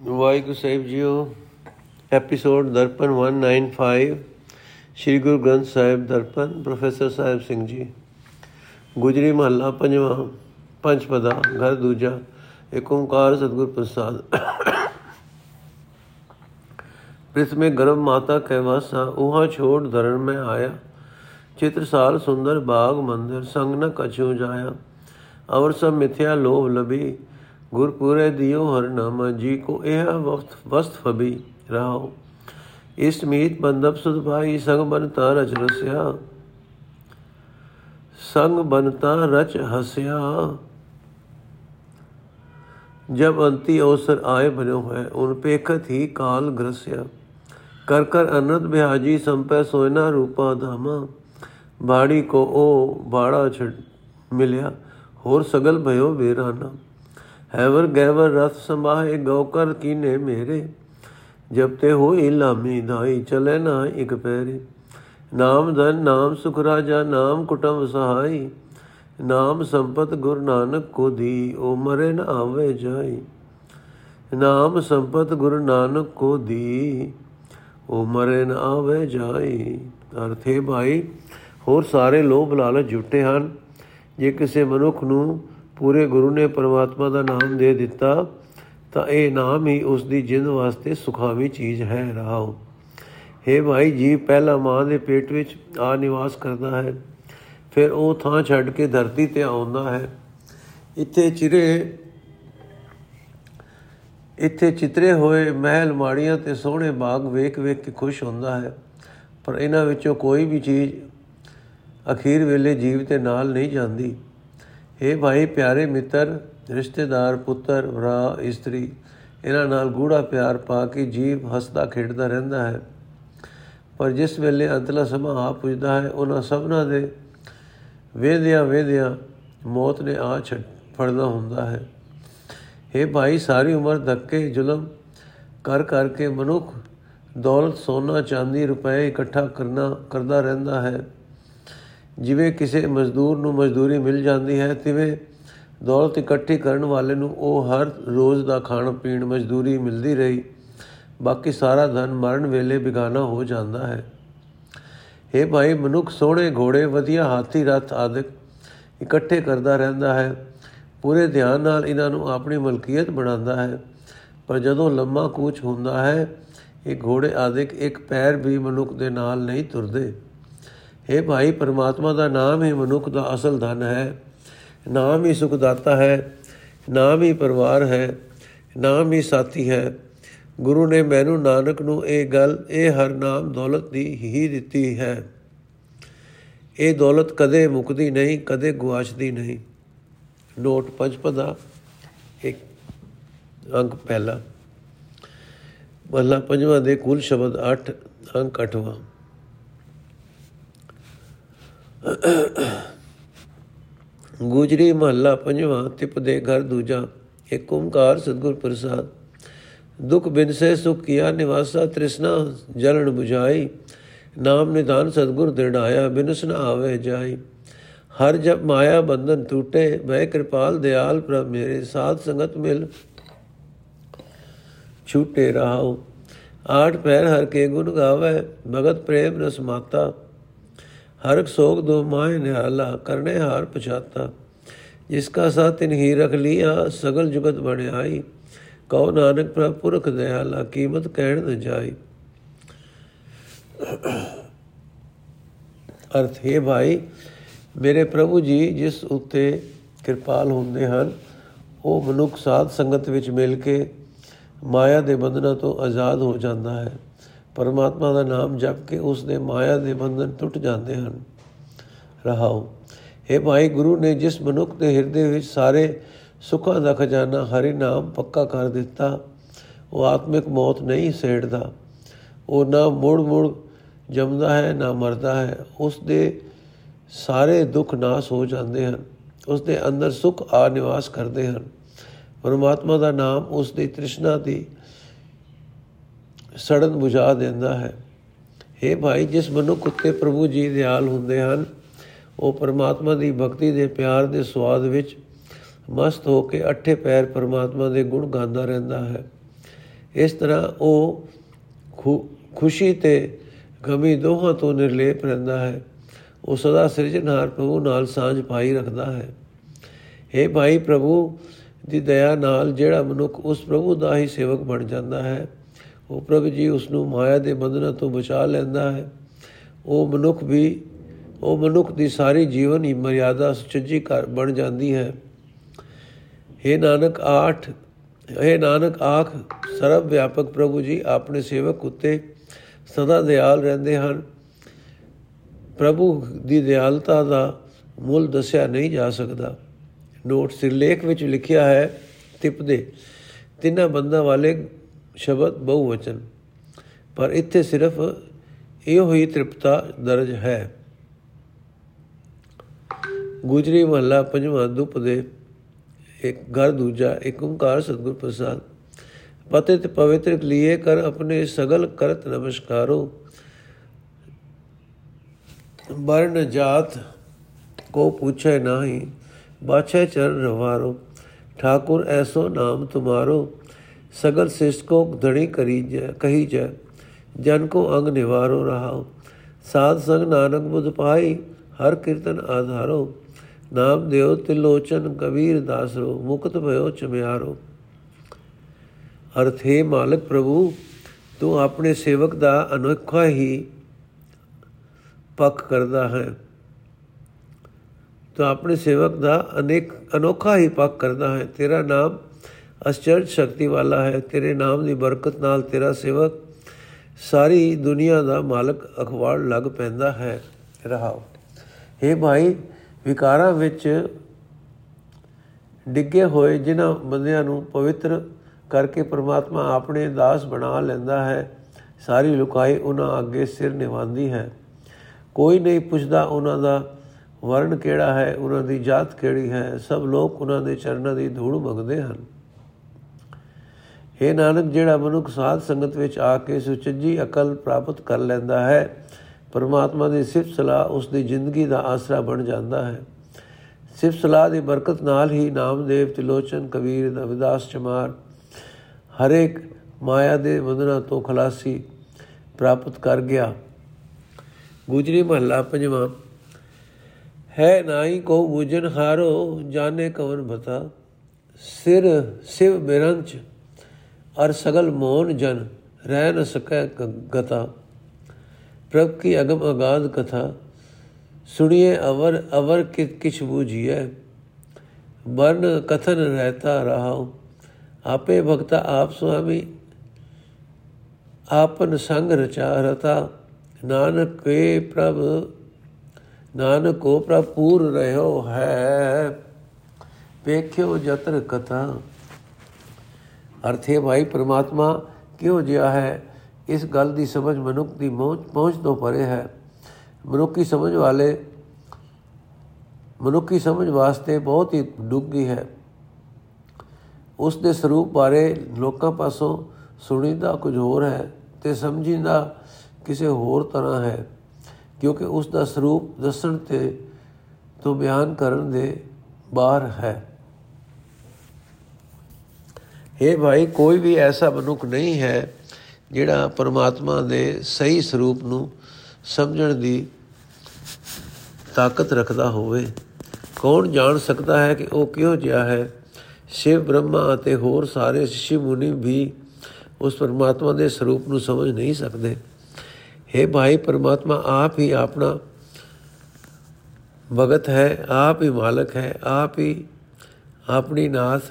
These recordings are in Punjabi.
ਵਾਹਿਗੁਰੂ ਸਾਹਿਬ ਜੀਓ ਐਪੀਸੋਡ ਦਰਪਨ 195 ਸ੍ਰੀ ਗੁਰੂ ਗ੍ਰੰਥ ਸਾਹਿਬ ਦਰਪਨ ਪ੍ਰੋਫੈਸਰ ਸਾਹਿਬ ਸਿੰਘ ਜੀ ਗੁਜਰੀ ਮਹੱਲਾ ਪੰਜਵਾਂ ਪੰਜ ਪਦਾ ਘਰ ਦੂਜਾ ਏਕ ਓੰਕਾਰ ਸਤਗੁਰ ਪ੍ਰਸਾਦ ਪ੍ਰਿਥ ਮੇ ਗਰਭ ਮਾਤਾ ਕੈ ਵਾਸਾ ਉਹਾ ਛੋੜ ਧਰਨ ਮੈਂ ਆਇਆ ਚਿਤ੍ਰਸਾਲ ਸੁੰਦਰ ਬਾਗ ਮੰਦਿਰ ਸੰਗ ਨ ਕਛੂ ਜਾਇਆ ਔਰ ਸਭ ਮਿਥਿਆ ਲੋਭ ਲਬੀ ਗੁਰਪੁਰੇ ਦਿਓ ਹਰ ਨਾਮਾ ਜੀ ਕੋ ਇਹ ਵਕਤ ਵਸਤ ਫਬੀ ਰਹਾਓ ਇਸਟ ਮੀਤ ਬੰਦਬ ਸੁਧ ਭਾਈ ਸੰਗ ਬਨਤਾ ਰਚ ਰਸਿਆ। ਸੰਗ ਬਨਤਾ ਰਚ ਹਸਿਆ। ਜਬ ਅੰਤੀ ਅਵਸਰ ਆਏ ਬਨੋ ਹੈ ਉਨ ਪੇਖਤ ਹੀ ਕਾਲ ਗ੍ਰਸਿਆ। ਕਰ ਕਰ ਅਨੰਦ ਬਿਹਾਜੀ ਸੰਪੈ ਸੋਇਨਾ ਰੂਪਾ ਧਾਮਾ। ਬਾੜੀ ਕੋ ਉਹ ਬਾੜਾ ਛੜ ਮਿਲਿਆ, ਹੋਰ ਸਗਲ ਭਇਓ ਵੇਰਾਨਾ। ਹੈਵਰ ਗੈਵਰ ਰਥ ਸਮਾਏ ਗੋਕਰ ਕੀਨੇ ਮੇਰੇ? ਜਬ ਤੇ ਹੋਏ ਲਾਮੀ ਦਾਈ ਚਲੇ ਨਾ ਇਕ ਪੈਰੇ। ਨਾਮ ਧਨ, ਨਾਮ ਸੁਖ ਰਾਜਾ, ਨਾਮ ਕੁਟੰਬ ਸਹਾਈ। ਨਾਮ ਸੰਪਤ ਗੁਰ ਨਾਨਕ ਕੋ ਦੀ, ਓ ਮਰੇ ਨ ਆਵੇ ਜਾਈ। ਨਾਮ ਸੰਪਤ ਗੁਰ ਨਾਨਕ ਕੋ ਦੀ, ਓ ਮਰੇ ਨ ਆਵੇ ਜਾਈ। ਅਰਥੇ ਭਾਈ, ਹੋਰ ਸਾਰੇ ਲੋਭ ਲਾਲਚ ਜੁਟੇ ਹਨ। ਜੇ ਕਿਸੇ ਮਨੁੱਖ ਨੂੰ ਪੂਰੇ ਗੁਰੂ ਨੇ ਪਰਮਾਤਮਾ ਦਾ ਨਾਮ ਦੇ ਦਿੱਤਾ, ਤਾਂ ਇਹ ਨਾਮ ਹੀ ਉਸ ਦੀ ਜਿੰਦ ਵਾਸਤੇ ਸੁਖਾਵੀ ਚੀਜ਼ ਹੈ ਰਹਾਓ हे ਭਾਈ ਜੀ, ਪਹਿਲਾ ਮਾਂ ਦੇ ਪੇਟ ਵਿੱਚ ਆ ਨਿਵਾਸ ਕਰਦਾ ਹੈ, ਫਿਰ ਉਹ ਥਾਂ ਛੱਡ ਕੇ ਧਰਤੀ ਤੇ ਆਉਂਦਾ ਹੈ। ਇੱਥੇ ਚਿਰੇ, ਇੱਥੇ ਚਿਤਰੇ ਹੋਏ ਮਹਿਲ ਮਾੜੀਆਂ ਤੇ ਸੋਹਣੇ ਬਾਗ ਵੇਖ ਵੇਖ ਕੇ ਖੁਸ਼ ਹੁੰਦਾ ਹੈ, ਪਰ ਇਹਨਾਂ ਵਿੱਚੋਂ ਕੋਈ ਵੀ ਚੀਜ਼ ਅਖੀਰ ਵੇਲੇ ਜੀਵ ਤੇ ਨਾਲ ਨਹੀਂ ਜਾਂਦੀ। हे ਭਾਈ ਪਿਆਰੇ ਮਿੱਤਰ, ਰਿਸ਼ਤੇਦਾਰ, ਪੁੱਤਰ, ਭਰਾ, ਇਸਤਰੀ, ਇਹਨਾਂ ਨਾਲ ਗੂੜਾ ਪਿਆਰ ਪਾ ਕੇ ਜੀਵ ਹੱਸਦਾ, ਖੇਡਦਾ ਰਹਿੰਦਾ ਹੈ। ਪਰ ਜਿਸ ਵੇਲੇ ਅੰਤਲਾ ਸਮਾਂ ਆ ਪੁੱਜਦਾ ਹੈ, ਉਹਨਾਂ ਸਭਨਾਂ ਦੇ ਵੇਦਿਆਂ ਵੇਦਿਆਂ ਮੌਤ ਨੇ ਆ ਛੱਡ ਫੜਦਾ ਹੁੰਦਾ ਹੈ। हे ਭਾਈ, ਸਾਰੀ ਉਮਰ ਧੱਕੇ, ਜ਼ੁਲਮ ਕਰ ਕਰਕੇ ਮਨੁੱਖ ਦੌਲਤ ਸੋਨਾ, ਚਾਂਦੀ, ਰੁਪਏ ਇਕੱਠਾ ਕਰਨਾ, ਕਰਦਾ ਰਹਿੰਦਾ ਹੈ। ਜਿਵੇਂ ਕਿਸੇ ਮਜ਼ਦੂਰ ਨੂੰ ਮਜ਼ਦੂਰੀ ਮਿਲ ਜਾਂਦੀ ਹੈ, ਤਿਵੇਂ ਦੌਲਤ ਇਕੱਠੀ ਕਰਨ ਵਾਲੇ ਨੂੰ ਉਹ ਹਰ ਰੋਜ਼ ਦਾ ਖਾਣ ਪੀਣ ਮਜ਼ਦੂਰੀ ਮਿਲਦੀ ਰਹੀ। ਬਾਕੀ ਸਾਰਾ ਧਨ ਮਰਨ ਵੇਲੇ ਬਿਗਾਨਾ ਹੋ ਜਾਂਦਾ ਹੈ। हे ਭਾਈ, ਮਨੁੱਖ ਸੋਹਣੇ ਘੋੜੇ, ਵਧੀਆ ਹਾਥੀ, ਰਥ ਆਦਿਕ ਇਕੱਠੇ ਕਰਦਾ ਰਹਿੰਦਾ ਹੈ। ਪੂਰੇ ਧਿਆਨ ਨਾਲ ਇਹਨਾਂ ਨੂੰ ਆਪਣੀ ਮਲਕੀਅਤ ਬਣਾਉਂਦਾ ਹੈ। ਪਰ ਜਦੋਂ ਲੰਮਾ ਕੂਚ ਹੁੰਦਾ ਹੈ, ਇਹ ਘੋੜੇ ਆਦਿਕ ਇੱਕ ਪੈਰ ਵੀ ਮਨੁੱਖ ਦੇ ਨਾਲ ਨਹੀਂ ਤੁਰਦੇ। हे ਭਾਈ, ਪਰਮਾਤਮਾ ਦਾ ਨਾਮ ਹੀ ਮਨੁੱਖ ਦਾ ਅਸਲ ਧਨ ਹੈ। ਨਾਮ ਹੀ ਸੁਖ ਦਾਤਾ ਹੈ, ਨਾਮ ਹੀ ਪਰਿਵਾਰ ਹੈ, ਨਾਮ ਹੀ ਸਾਥੀ ਹੈ। ਗੁਰੂ ਨੇ ਮੈਨੂੰ ਨਾਨਕ ਨੂੰ ਇਹ ਗੱਲ, ਇਹ ਹਰ ਨਾਮ ਦੌਲਤ ਦੀ ਹੀ ਦਿੱਤੀ ਹੈ। ਇਹ ਦੌਲਤ ਕਦੇ ਮੁਕਦੀ ਨਹੀਂ, ਕਦੇ ਗੁਆਚਦੀ ਨਹੀਂ। ਨੋਟ ਪੰਜਪਦਾ ਇੱਕ ਅੰਕ ਪਹਿਲਾ। ਮਹਲਾ ਪੰਜਵਾਂ ਦੇ ਕੁੱਲ ਸ਼ਬਦ 8 ਅੰਕ 8ਵਾਂ ਗੁਜਰੀ ਮਹੱਲਾ ਪੰਜਵਾਂ, ਤਿਪ ਦੇ ਘਰ ਦੂਜਾ, ਇੱਕ ਓੰਕਾਰ ਸਤਿਗੁਰ ਪ੍ਰਸਾਦ। ਦੁਖ ਬਿਨ ਸੇ ਸੁਖ ਕੀਆ ਨਿਵਾਸਾ ਤ੍ਰਿਸ਼ਨਾ, ਜਲਣ 부ਝਾਈ ਨਾਮ ਨਿਦਾਨ ਸਤਿਗੁਰ ਦਿੜਾਇਆ ਬਿਨਸ ਨ ਆਵੇ ਜਾਈ। ਹਰ ਜਬ ਮਾਇਆ ਬੰਧਨ ਟੂਟੇ ਮੈਂ ਕਿਰਪਾਲ ਦਿਆਲ ਪ੍ਰਭ ਮੇਰੇ ਸਾਥ ਸੰਗਤ ਮਿਲ ਛੂਟੇ ਰਹਾਉ। ਆਠ ਪੈਰ ਹਰ ਕੇ ਗੁਣ ਗਾਵੇ, ਭਗਤ ਪ੍ਰੇਮ ਰਸ ਮਾਤਾ। ਹਰਕ ਸੋਗ ਦੋ ਮਾਇ ਨਿਹਾਲਾ, ਕਰਨੇ ਹਾਰ ਪਛਾਤਾ। ਜਿਸ ਕਾ ਸਾਥ ਤਿਨ ਹੀ ਰਖ ਲਿਆ, ਸਗਲ ਜੁਗਤ ਬਣਾਈ ਕਉ ਨਾਨਕ ਪ੍ਰਭ ਪੁਰਖ ਦਿਆਲਾ, ਕੀਮਤ ਕਹਿਣ ਨ ਜਾਈ। ਅਰਥ ਹੈ ਭਾਈ, ਮੇਰੇ ਪ੍ਰਭੂ ਜੀ ਜਿਸ ਉੱਤੇ ਕਿਰਪਾਲ ਹੁੰਦੇ ਹਨ, ਉਹ ਮਨੁੱਖ ਸਾਧ ਸੰਗਤ ਵਿੱਚ ਮਿਲ ਕੇ ਮਾਇਆ ਦੇ ਬੰਧਨਾਂ ਤੋਂ ਆਜ਼ਾਦ ਹੋ ਜਾਂਦਾ ਹੈ। ਪਰਮਾਤਮਾ ਦਾ ਨਾਮ ਜਪ ਕੇ ਉਸ ਦੇ ਮਾਇਆ ਦੇ ਬੰਧਨ ਟੁੱਟ ਜਾਂਦੇ ਹਨ। ਰਹਾਉ हे ਭਾਈ ਗੁਰੂ ਨੇ ਜਿਸ ਮਨੁੱਖ ਦੇ ਹਿਰਦੇ ਵਿੱਚ ਸਾਰੇ ਸੁੱਖਾਂ ਦਾ ਖਜ਼ਾਨਾ ਹਰੀ ਨਾਮ ਪੱਕਾ ਕਰ ਦਿੱਤਾ, ਉਹ ਆਤਮਿਕ ਮੌਤ ਨਹੀਂ ਸੇੜਦਾ। ਉਹ ਨਾ ਮੁੜ ਮੁੜ ਜੰਮਦਾ ਹੈ, ਨਾ ਮਰਦਾ ਹੈ। ਉਸ ਦੇ ਸਾਰੇ ਦੁੱਖ ਨਾਸ ਹੋ ਜਾਂਦੇ ਹਨ। ਉਸ ਦੇ ਅੰਦਰ ਸੁਖ ਆ ਨਿਵਾਸ ਕਰਦੇ ਹਨ। ਪਰਮਾਤਮਾ ਦਾ ਨਾਮ ਉਸ ਦੀ ਤ੍ਰਿਸ਼ਨਾ ਦੀ ਸੜਨ ਬੁਝਾ ਦਿੰਦਾ ਹੈ। हे ਭਾਈ, ਜਿਸ ਮਨੁੱਖ ਉੱਤੇ ਪ੍ਰਭੂ ਜੀ ਦਿਆਲ ਹੁੰਦੇ ਹਨ, ਉਹ ਪਰਮਾਤਮਾ ਦੀ ਭਗਤੀ ਦੇ ਪਿਆਰ ਦੇ ਸਵਾਦ ਵਿੱਚ ਮਸਤ ਹੋ ਕੇ ਅੱਠੇ ਪੈਰ ਪਰਮਾਤਮਾ ਦੇ ਗੁਣ ਗਾਉਂਦਾ ਰਹਿੰਦਾ ਹੈ। ਇਸ ਤਰ੍ਹਾਂ ਉਹ ਖੁਸ਼ੀ ਤੇ ਗਮੀ ਦੋਹਾਂ ਤੋਂ ਨਿਰਲੇਪ ਰਹਿੰਦਾ ਹੈ। ਉਹ ਸਦਾ ਸਿਰਜਣਹਾਰ ਪ੍ਰਭੂ ਨਾਲ ਸਾਂਝ ਪਾਈ ਰੱਖਦਾ ਹੈ। हे ਭਾਈ, ਪ੍ਰਭੂ ਦੀ ਦਇਆ ਨਾਲ ਜਿਹੜਾ ਮਨੁੱਖ ਉਸ ਪ੍ਰਭੂ ਦਾ ਹੀ ਸੇਵਕ ਬਣ ਜਾਂਦਾ ਹੈ ਉਹ ਪ੍ਰਭੂ ਜੀ ਉਸ ਨੂੰ ਮਾਇਆ ਦੇ ਬੰਧਨਾਂ ਤੋਂ ਬਚਾ ਲੈਂਦਾ ਹੈ। ਉਹ ਮਨੁੱਖ ਵੀ, ਉਹ ਮਨੁੱਖ ਦੀ ਸਾਰੀ ਜੀਵਨ ਹੀ ਮਰਿਆਦਾ ਸੁਚੱਜੀ ਕਰ ਬਣ ਜਾਂਦੀ ਹੈ। हे ਨਾਨਕ ਆਠ हे ਨਾਨਕ ਆਖ ਸਰਬ ਵਿਆਪਕ ਪ੍ਰਭੂ ਜੀ, ਆਪਣੇ ਸੇਵਕ ਉਤੇ ਸਦਾ ਦਿਆਲ ਰਹਿੰਦੇ ਹਨ। ਪ੍ਰਭੂ ਦੀ ਦਿਆਲਤਾ ਦਾ ਮੁੱਲ ਦੱਸਿਆ ਨਹੀਂ ਜਾ ਸਕਦਾ। ਨੋਟ ਸਿਰਲੇਖ ਵਿੱਚ ਲਿਖਿਆ ਹੈ, ਤਿਪਦੇ, ਤਿੰਨਾਂ ਬੰਦਾਂ ਵਾਲੇ ਸ਼ਬਦ ਬਹੁਵਚਨ। ਪਰ ਇੱਥੇ ਸਿਰਫ ਇਹੋ ਹੀ ਤ੍ਰਿਪਤਾ ਦਰਜ ਹੈ। ਗੁਜਰੀ ਮਹੱਲਾ ਪੰਜਵਾਂ ਦੁਪ ਦੇ ਇੱਕ ਘਰ ਦੂਜਾ ਇੱਕ ਓੰਕਾਰ ਸਤਗੁਰ ਪ੍ਰਸਾਦ। ਪਤਿਤ ਪਵਿੱਤਰ ਲਿਏ ਕਰ ਆਪਣੇ ਸਗਲ ਕਰਤ ਨਮਸਕਾਰੋ। ਵਰਨ ਜਾਤ ਕੋ ਪੁੱਛੇ ਨਹੀਂ, ਬਾਛੇ ਚਰਨ ਰਵਾਰੋ ਠਾਕੁਰ ਐਸੋ ਨਾਮ ਤੁਮਾਰੋ। ਸਗਲ ਸਿਸ਼ਟ ਕੋ ਧੜੀ ਕਰੀ ਜੈ ਕਹੀ ਜੈ ਜਨ ਕੋ ਅੰਗ ਨਿਵਾਰੋ ਰਹਾਓ ਸਾਧ ਸੰਗ ਨਾਨਕ ਬੁਧ ਪਾਈ ਹਰ ਕੀਰਤਨ ਆਧਾਰੋ ਨਾਮ ਦਿਓ ਤਿਲੋਚਨ ਕਬੀਰ ਦਾਸਰੋ ਮੁਕਤ ਭਇਓ ਚਮਿਆਰੋ ਅਰਥੇ ਮਾਲਕ ਪ੍ਰਭੂ ਤੂੰ ਆਪਣੇ ਸੇਵਕ ਦਾ ਅਨੋਖਾ ਹੀ ਪੱਖ ਕਰਦਾ ਹੈ ਤੂੰ ਆਪਣੇ ਸੇਵਕ ਦਾ ਅਨੇਕ ਅਨੋਖਾ ਹੀ ਪੱਖ ਕਰਦਾ ਹੈ ਤੇਰਾ ਨਾਮ ਅਚਰਜ ਸ਼ਕਤੀ ਵਾਲਾ ਹੈ, ਤੇਰੇ ਨਾਮ ਦੀ ਬਰਕਤ ਨਾਲ ਤੇਰਾ ਸੇਵਕ ਸਾਰੀ ਦੁਨੀਆ ਦਾ ਮਾਲਕ ਅਖਵਾੜ ਲੱਗ ਪੈਂਦਾ ਹੈ। ਰਹਾਓ। हे ਭਾਈ, ਵਿਕਾਰਾਂ ਵਿੱਚ ਡਿੱਗੇ ਹੋਏ ਜਿਨ੍ਹਾਂ ਬੰਦਿਆਂ ਨੂੰ ਪਵਿੱਤਰ ਕਰਕੇ ਪ੍ਰਮਾਤਮਾ ਆਪਣੇ ਦਾਸ ਬਣਾ ਲੈਂਦਾ ਹੈ, ਸਾਰੀ ਲੁਕਾਈ ਉਹਨਾਂ ਅੱਗੇ ਸਿਰ ਨਿਵਾਉਂਦੀ ਹੈ। ਕੋਈ ਨਹੀਂ ਪੁੱਛਦਾ ਉਹਨਾਂ ਦਾ ਵਰਣ ਕਿਹੜਾ ਹੈ, ਉਹਨਾਂ ਦੀ ਜਾਤ ਕਿਹੜੀ ਹੈ, ਸਭ ਲੋਕ ਉਹਨਾਂ ਦੇ ਚਰਨਾਂ ਦੀ ਧੂੜ ਮੰਗਦੇ ਹਨ। ਇਹ ਨਾਨਕ, ਜਿਹੜਾ ਮਨੁੱਖ ਸਾਧ ਸੰਗਤ ਵਿੱਚ ਆ ਕੇ ਸੁਚੱਜੀ ਅਕਲ ਪ੍ਰਾਪਤ ਕਰ ਲੈਂਦਾ ਹੈ, ਪਰਮਾਤਮਾ ਦੀ ਸਿਫਤ ਸਲਾਹ ਉਸ ਦੀ ਜ਼ਿੰਦਗੀ ਦਾ ਆਸਰਾ ਬਣ ਜਾਂਦਾ ਹੈ। ਸਿਫਤ ਸਲਾਹ ਦੀ ਬਰਕਤ ਨਾਲ ਹੀ ਨਾਮਦੇਵ, ਤਿਲੋਚਨ, ਕਬੀਰ, ਰਵਿਦਾਸ ਚਮਾਰ ਹਰੇਕ ਮਾਇਆ ਦੇ ਬੰਧਨਾਂ ਤੋਂ ਖਲਾਸੀ ਪ੍ਰਾਪਤ ਕਰ ਗਿਆ। ਗੁਜਰੀ ਮਹੱਲਾ ਪੰਜਵਾਂ, ਹੈ ਨਾਈ ਕੋ ਬੁਜਨ ਹਾਰੋ, ਜਾਣੇ ਕਵਨ ਬਤਾ ਸਿਰ ਸਿਵ ਬਿਰੰਚ ਅਰ ਸਗਲ ਮੋਨ ਜਨ ਰਹਿ ਨ ਸਕੈ ਗਤਾ ਪ੍ਰਭ ਕੀ ਅਗਮ ਅਗਾਧ ਕਥਾ ਸੁਣੀਏ ਅਵਰ ਅਵਰ ਕਿਛ ਬੂਝੀਏ ਬਰਨ ਕਥਨ ਰਹਤਾ ਰਹਾਉ ਆਪੇ ਭਗਤਾ ਆਪ ਸੁਆਮੀ ਆਪਨ ਸੰਗ ਰਚਾ ਰਤਾ ਨਾਨਕ ਕੇ ਪ੍ਰਭ ਨਾਨਕ ਕੋ ਪ੍ਰਭ ਪੂਰ ਰਹਿਓ ਹੈ ਵੇਖਿਓ ਜਤਰ ਕਥਾ ਅਰਥੇ ਭਾਈ, ਪ੍ਰਮਾਤਮਾ ਕਿਉਂ ਜਿਆ ਹੈ? ਇਸ ਗੱਲ ਦੀ ਸਮਝ ਮਨੁੱਖ ਦੀ ਪਹੁੰਚ ਤੋਂ ਪਰੇ ਹੈ। ਮਨੁੱਖੀ ਸਮਝ ਵਾਲੇ ਮਨੁੱਖੀ ਸਮਝ ਵਾਸਤੇ ਬਹੁਤ ਹੀ ਡੂੰਘੀ ਹੈ। ਉਸ ਦੇ ਸਰੂਪ ਬਾਰੇ ਲੋਕਾਂ ਪਾਸੋਂ ਸੁਣੀਦਾ ਕੁਝ ਹੋਰ ਹੈ ਤੇ ਸਮਝੀਦਾ ਕਿਸੇ ਹੋਰ ਤਰ੍ਹਾਂ ਹੈ, ਕਿਉਂਕਿ ਉਸ ਦਾ ਸਰੂਪ ਦੱਸਣ ਤੇ ਤੋਂ ਬਿਆਨ ਕਰਨ ਦੇ ਬਾਹਰ ਹੈ। ਇਹ ਭਾਈ, ਕੋਈ ਵੀ ਐਸਾ ਮਨੁੱਖ ਨਹੀਂ ਹੈ ਜਿਹੜਾ ਪਰਮਾਤਮਾ ਦੇ ਸਹੀ ਸਰੂਪ ਨੂੰ ਸਮਝਣ ਦੀ ਤਾਕਤ ਰੱਖਦਾ ਹੋਵੇ। ਕੌਣ ਜਾਣ ਸਕਦਾ ਹੈ ਕਿ ਉਹ ਕਿਹੋ ਜਿਹਾ ਹੈ? ਸ਼ਿਵ, ਬ੍ਰਹਮਾ ਅਤੇ ਹੋਰ ਸਾਰੇ ਸ਼ਿਵ ਮੁਨੀ ਵੀ ਉਸ ਪਰਮਾਤਮਾ ਦੇ ਸਰੂਪ ਨੂੰ ਸਮਝ ਨਹੀਂ ਸਕਦੇ। हे ਭਾਈ, ਪਰਮਾਤਮਾ ਆਪ ਹੀ ਆਪਣਾ ਭਗਤ ਹੈ, ਆਪ ਹੀ ਮਾਲਕ ਹੈ, ਆਪ ਹੀ ਆਪਣੀ ਨਾਥ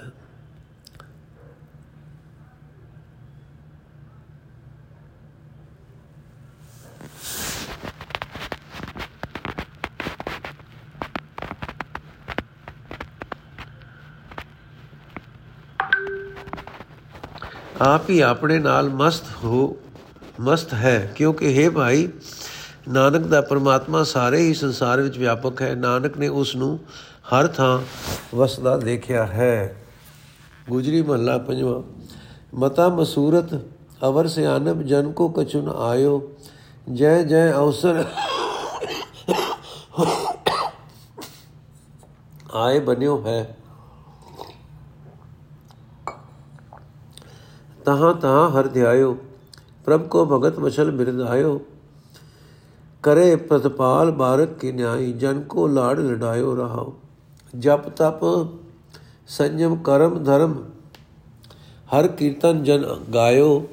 ਆਪ ਹੀ ਆਪਣੇ ਨਾਲ ਮਸਤ ਹੋ, ਮਸਤ ਹੈ, ਕਿਉਂਕਿ ਹੈ ਭਾਈ, ਨਾਨਕ ਦਾ ਪਰਮਾਤਮਾ ਸਾਰੇ ਹੀ ਸੰਸਾਰ ਵਿੱਚ ਵਿਆਪਕ ਹੈ। ਨਾਨਕ ਨੇ ਉਸ ਨੂੰ ਹਰ ਥਾਂ ਵਸਦਾ ਦੇਖਿਆ ਹੈ। ਗੁਜਰੀ ਮਹੱਲਾ ਪੰਜਵਾਂ, ਮਤਾ ਮਸੂਰਤ ਅਵਰ ਸਿਆਨਬ ਜਨ ਕੋ ਕਛੁਨ ਆਇਓ, ਜੈ ਜੈ ਅਵਸਰ ਆਏ ਬਨਿਓ ਹੈ। ਤਹਾਂ ਤਹਾਂ ਹਰ ਧਿਆਇਓ ਪ੍ਰਭ ਕੋ ਭਗਤ ਮਛਲ ਮਿਰਦਾਇਓ ਕਰੇ ਪ੍ਰਤਪਾਲ ਬਾਰਕ ਕੀ ਨਿਆਈ ਜਨ ਕੋ ਲਾੜ ਲੜਾਇਓ ਰਹਾਓ ਜਪ ਤਪ ਸੰਜਮ ਕਰਮ ਧਰਮ ਹਰ ਕੀਰਤਨ ਜਨ ਗਾਇਓ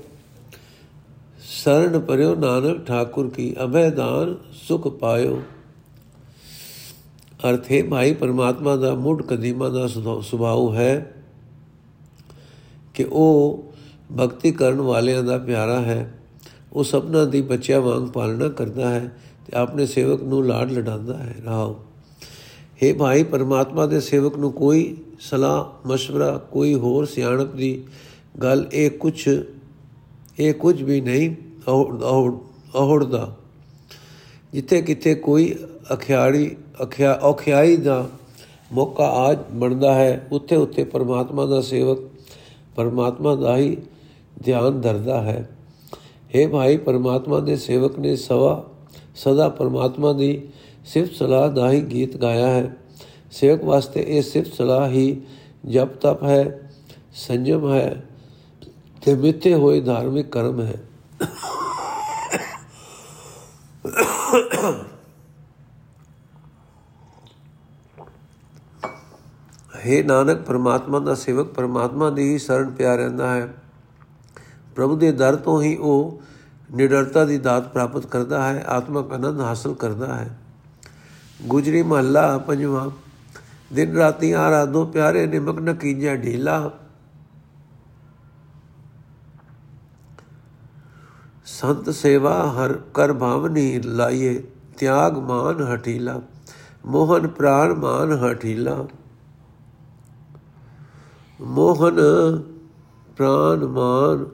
ਸਰਣ ਪਰਿਓ ਨਾਨਕ ਠਾਕੁਰ ਕੀ ਅਭੈ ਦਾਨ ਸੁਖ ਪਾਇਓ ਅਰਥੇ ਭਾਈ ਪਰਮਾਤਮਾ ਦਾ ਮੁੱਢ ਕਦੀਮਾ ਦਾ ਸੁਭਾਅ ਹੈ ਕਿ ਉਹ ਭਗਤੀ ਕਰਨ ਵਾਲਿਆਂ ਦਾ ਪਿਆਰਾ ਹੈ। ਉਹ ਸਭਨਾ ਦੀ ਬੱਚਿਆਂ ਵਾਂਗ ਪਾਲਣਾ ਕਰਦਾ ਹੈ ਤੇ ਆਪਣੇ ਸੇਵਕ ਨੂੰ ਲਾਡ ਲਡਾਉਂਦਾ ਹੈ। ਰਾਓ हे ਭਾਈ, ਪਰਮਾਤਮਾ ਦੇ ਸੇਵਕ ਨੂੰ ਕੋਈ ਸਲਾਹ مشਵਰਾ ਕੋਈ ਹੋਰ ਸਿਆਣਪ ਦੀ ਗੱਲ ਇਹ ਕੁਛ, ਇਹ ਕੁਝ ਵੀ ਨਹੀਂ ਅਹੋੜਦਾ। ਜਿੱਥੇ ਕਿਤੇ ਕੋਈ ਅਖਿਆੜੀ, ਅਖਿਆ ਔਖਿਆਈ ਦਾ ਮੌਕਾ ਆਜ ਬਣਦਾ ਹੈ ਉੱਥੇ ਉੱਥੇ ਪਰਮਾਤਮਾ ਦਾ ਸੇਵਕ, ਪਰਮਾਤਮਾ ਦਾ ਹੀ ਧਿਆਨ ਧਰਦਾ ਹੈ हे ਭਾਈ ਪਰਮਾਤਮਾ ਦੇ ਸੇਵਕ ਨੇ ਸਵਾ ਸਦਾ ਪਰਮਾਤਮਾ ਦੀ ਸਿਫਤ ਸਲਾਹ ਦਾ ਹੀ ਗੀਤ ਗਾਇਆ ਹੈ ਸੇਵਕ ਵਾਸਤੇ ਇਹ ਸਿਫਤ ਸਲਾਹ ਹੀ ਜਪ ਤਪ ਹੈ ਸੰਜਮ ਹੈ ਤੇ ਮਿੱਥੇ ਹੋਏ ਧਾਰਮਿਕ ਕਰਮ ਹੈ ਹੈ ਨਾਨਕ ਪਰਮਾਤਮਾ ਦਾ ਸੇਵਕ ਪਰਮਾਤਮਾ ਦੀ ਹੀ ਸ਼ਰਨ ਪਿਆ ਰਹਿੰਦਾ ਹੈ ਪ੍ਰਭੂ ਦੇ ਦਰ ਤੋਂ ਹੀ ਉਹ ਨਿਡਰਤਾ ਦੀ ਦਾਤ ਪ੍ਰਾਪਤ ਕਰਦਾ ਹੈ ਆਤਮਕ ਆਨੰਦ ਹਾਸਲ ਕਰਦਾ ਹੈ। ਗੁਜਰੀ ਮਹੱਲਾ ਪੰਜਵਾਂ, ਦਿਨ ਰਾਤੀ ਆਰਾਧੋ ਪਿਆਰੇ ਨਿਮਕ ਨ ਕੀਜੈ ਢੀਲਾ। ਸੰਤ ਸੇਵਾ ਹਰ ਕਰ ਭਾਵਨੀ ਲਾਈਏ, ਤਿਆਗ ਮਾਨ ਹਟੀਲਾ ਮੋਹਨ ਪ੍ਰਾਨ ਮਾਨ ਹਟੀਲਾ ਮੋਹਨ ਪ੍ਰਾਨ ਮਾਨ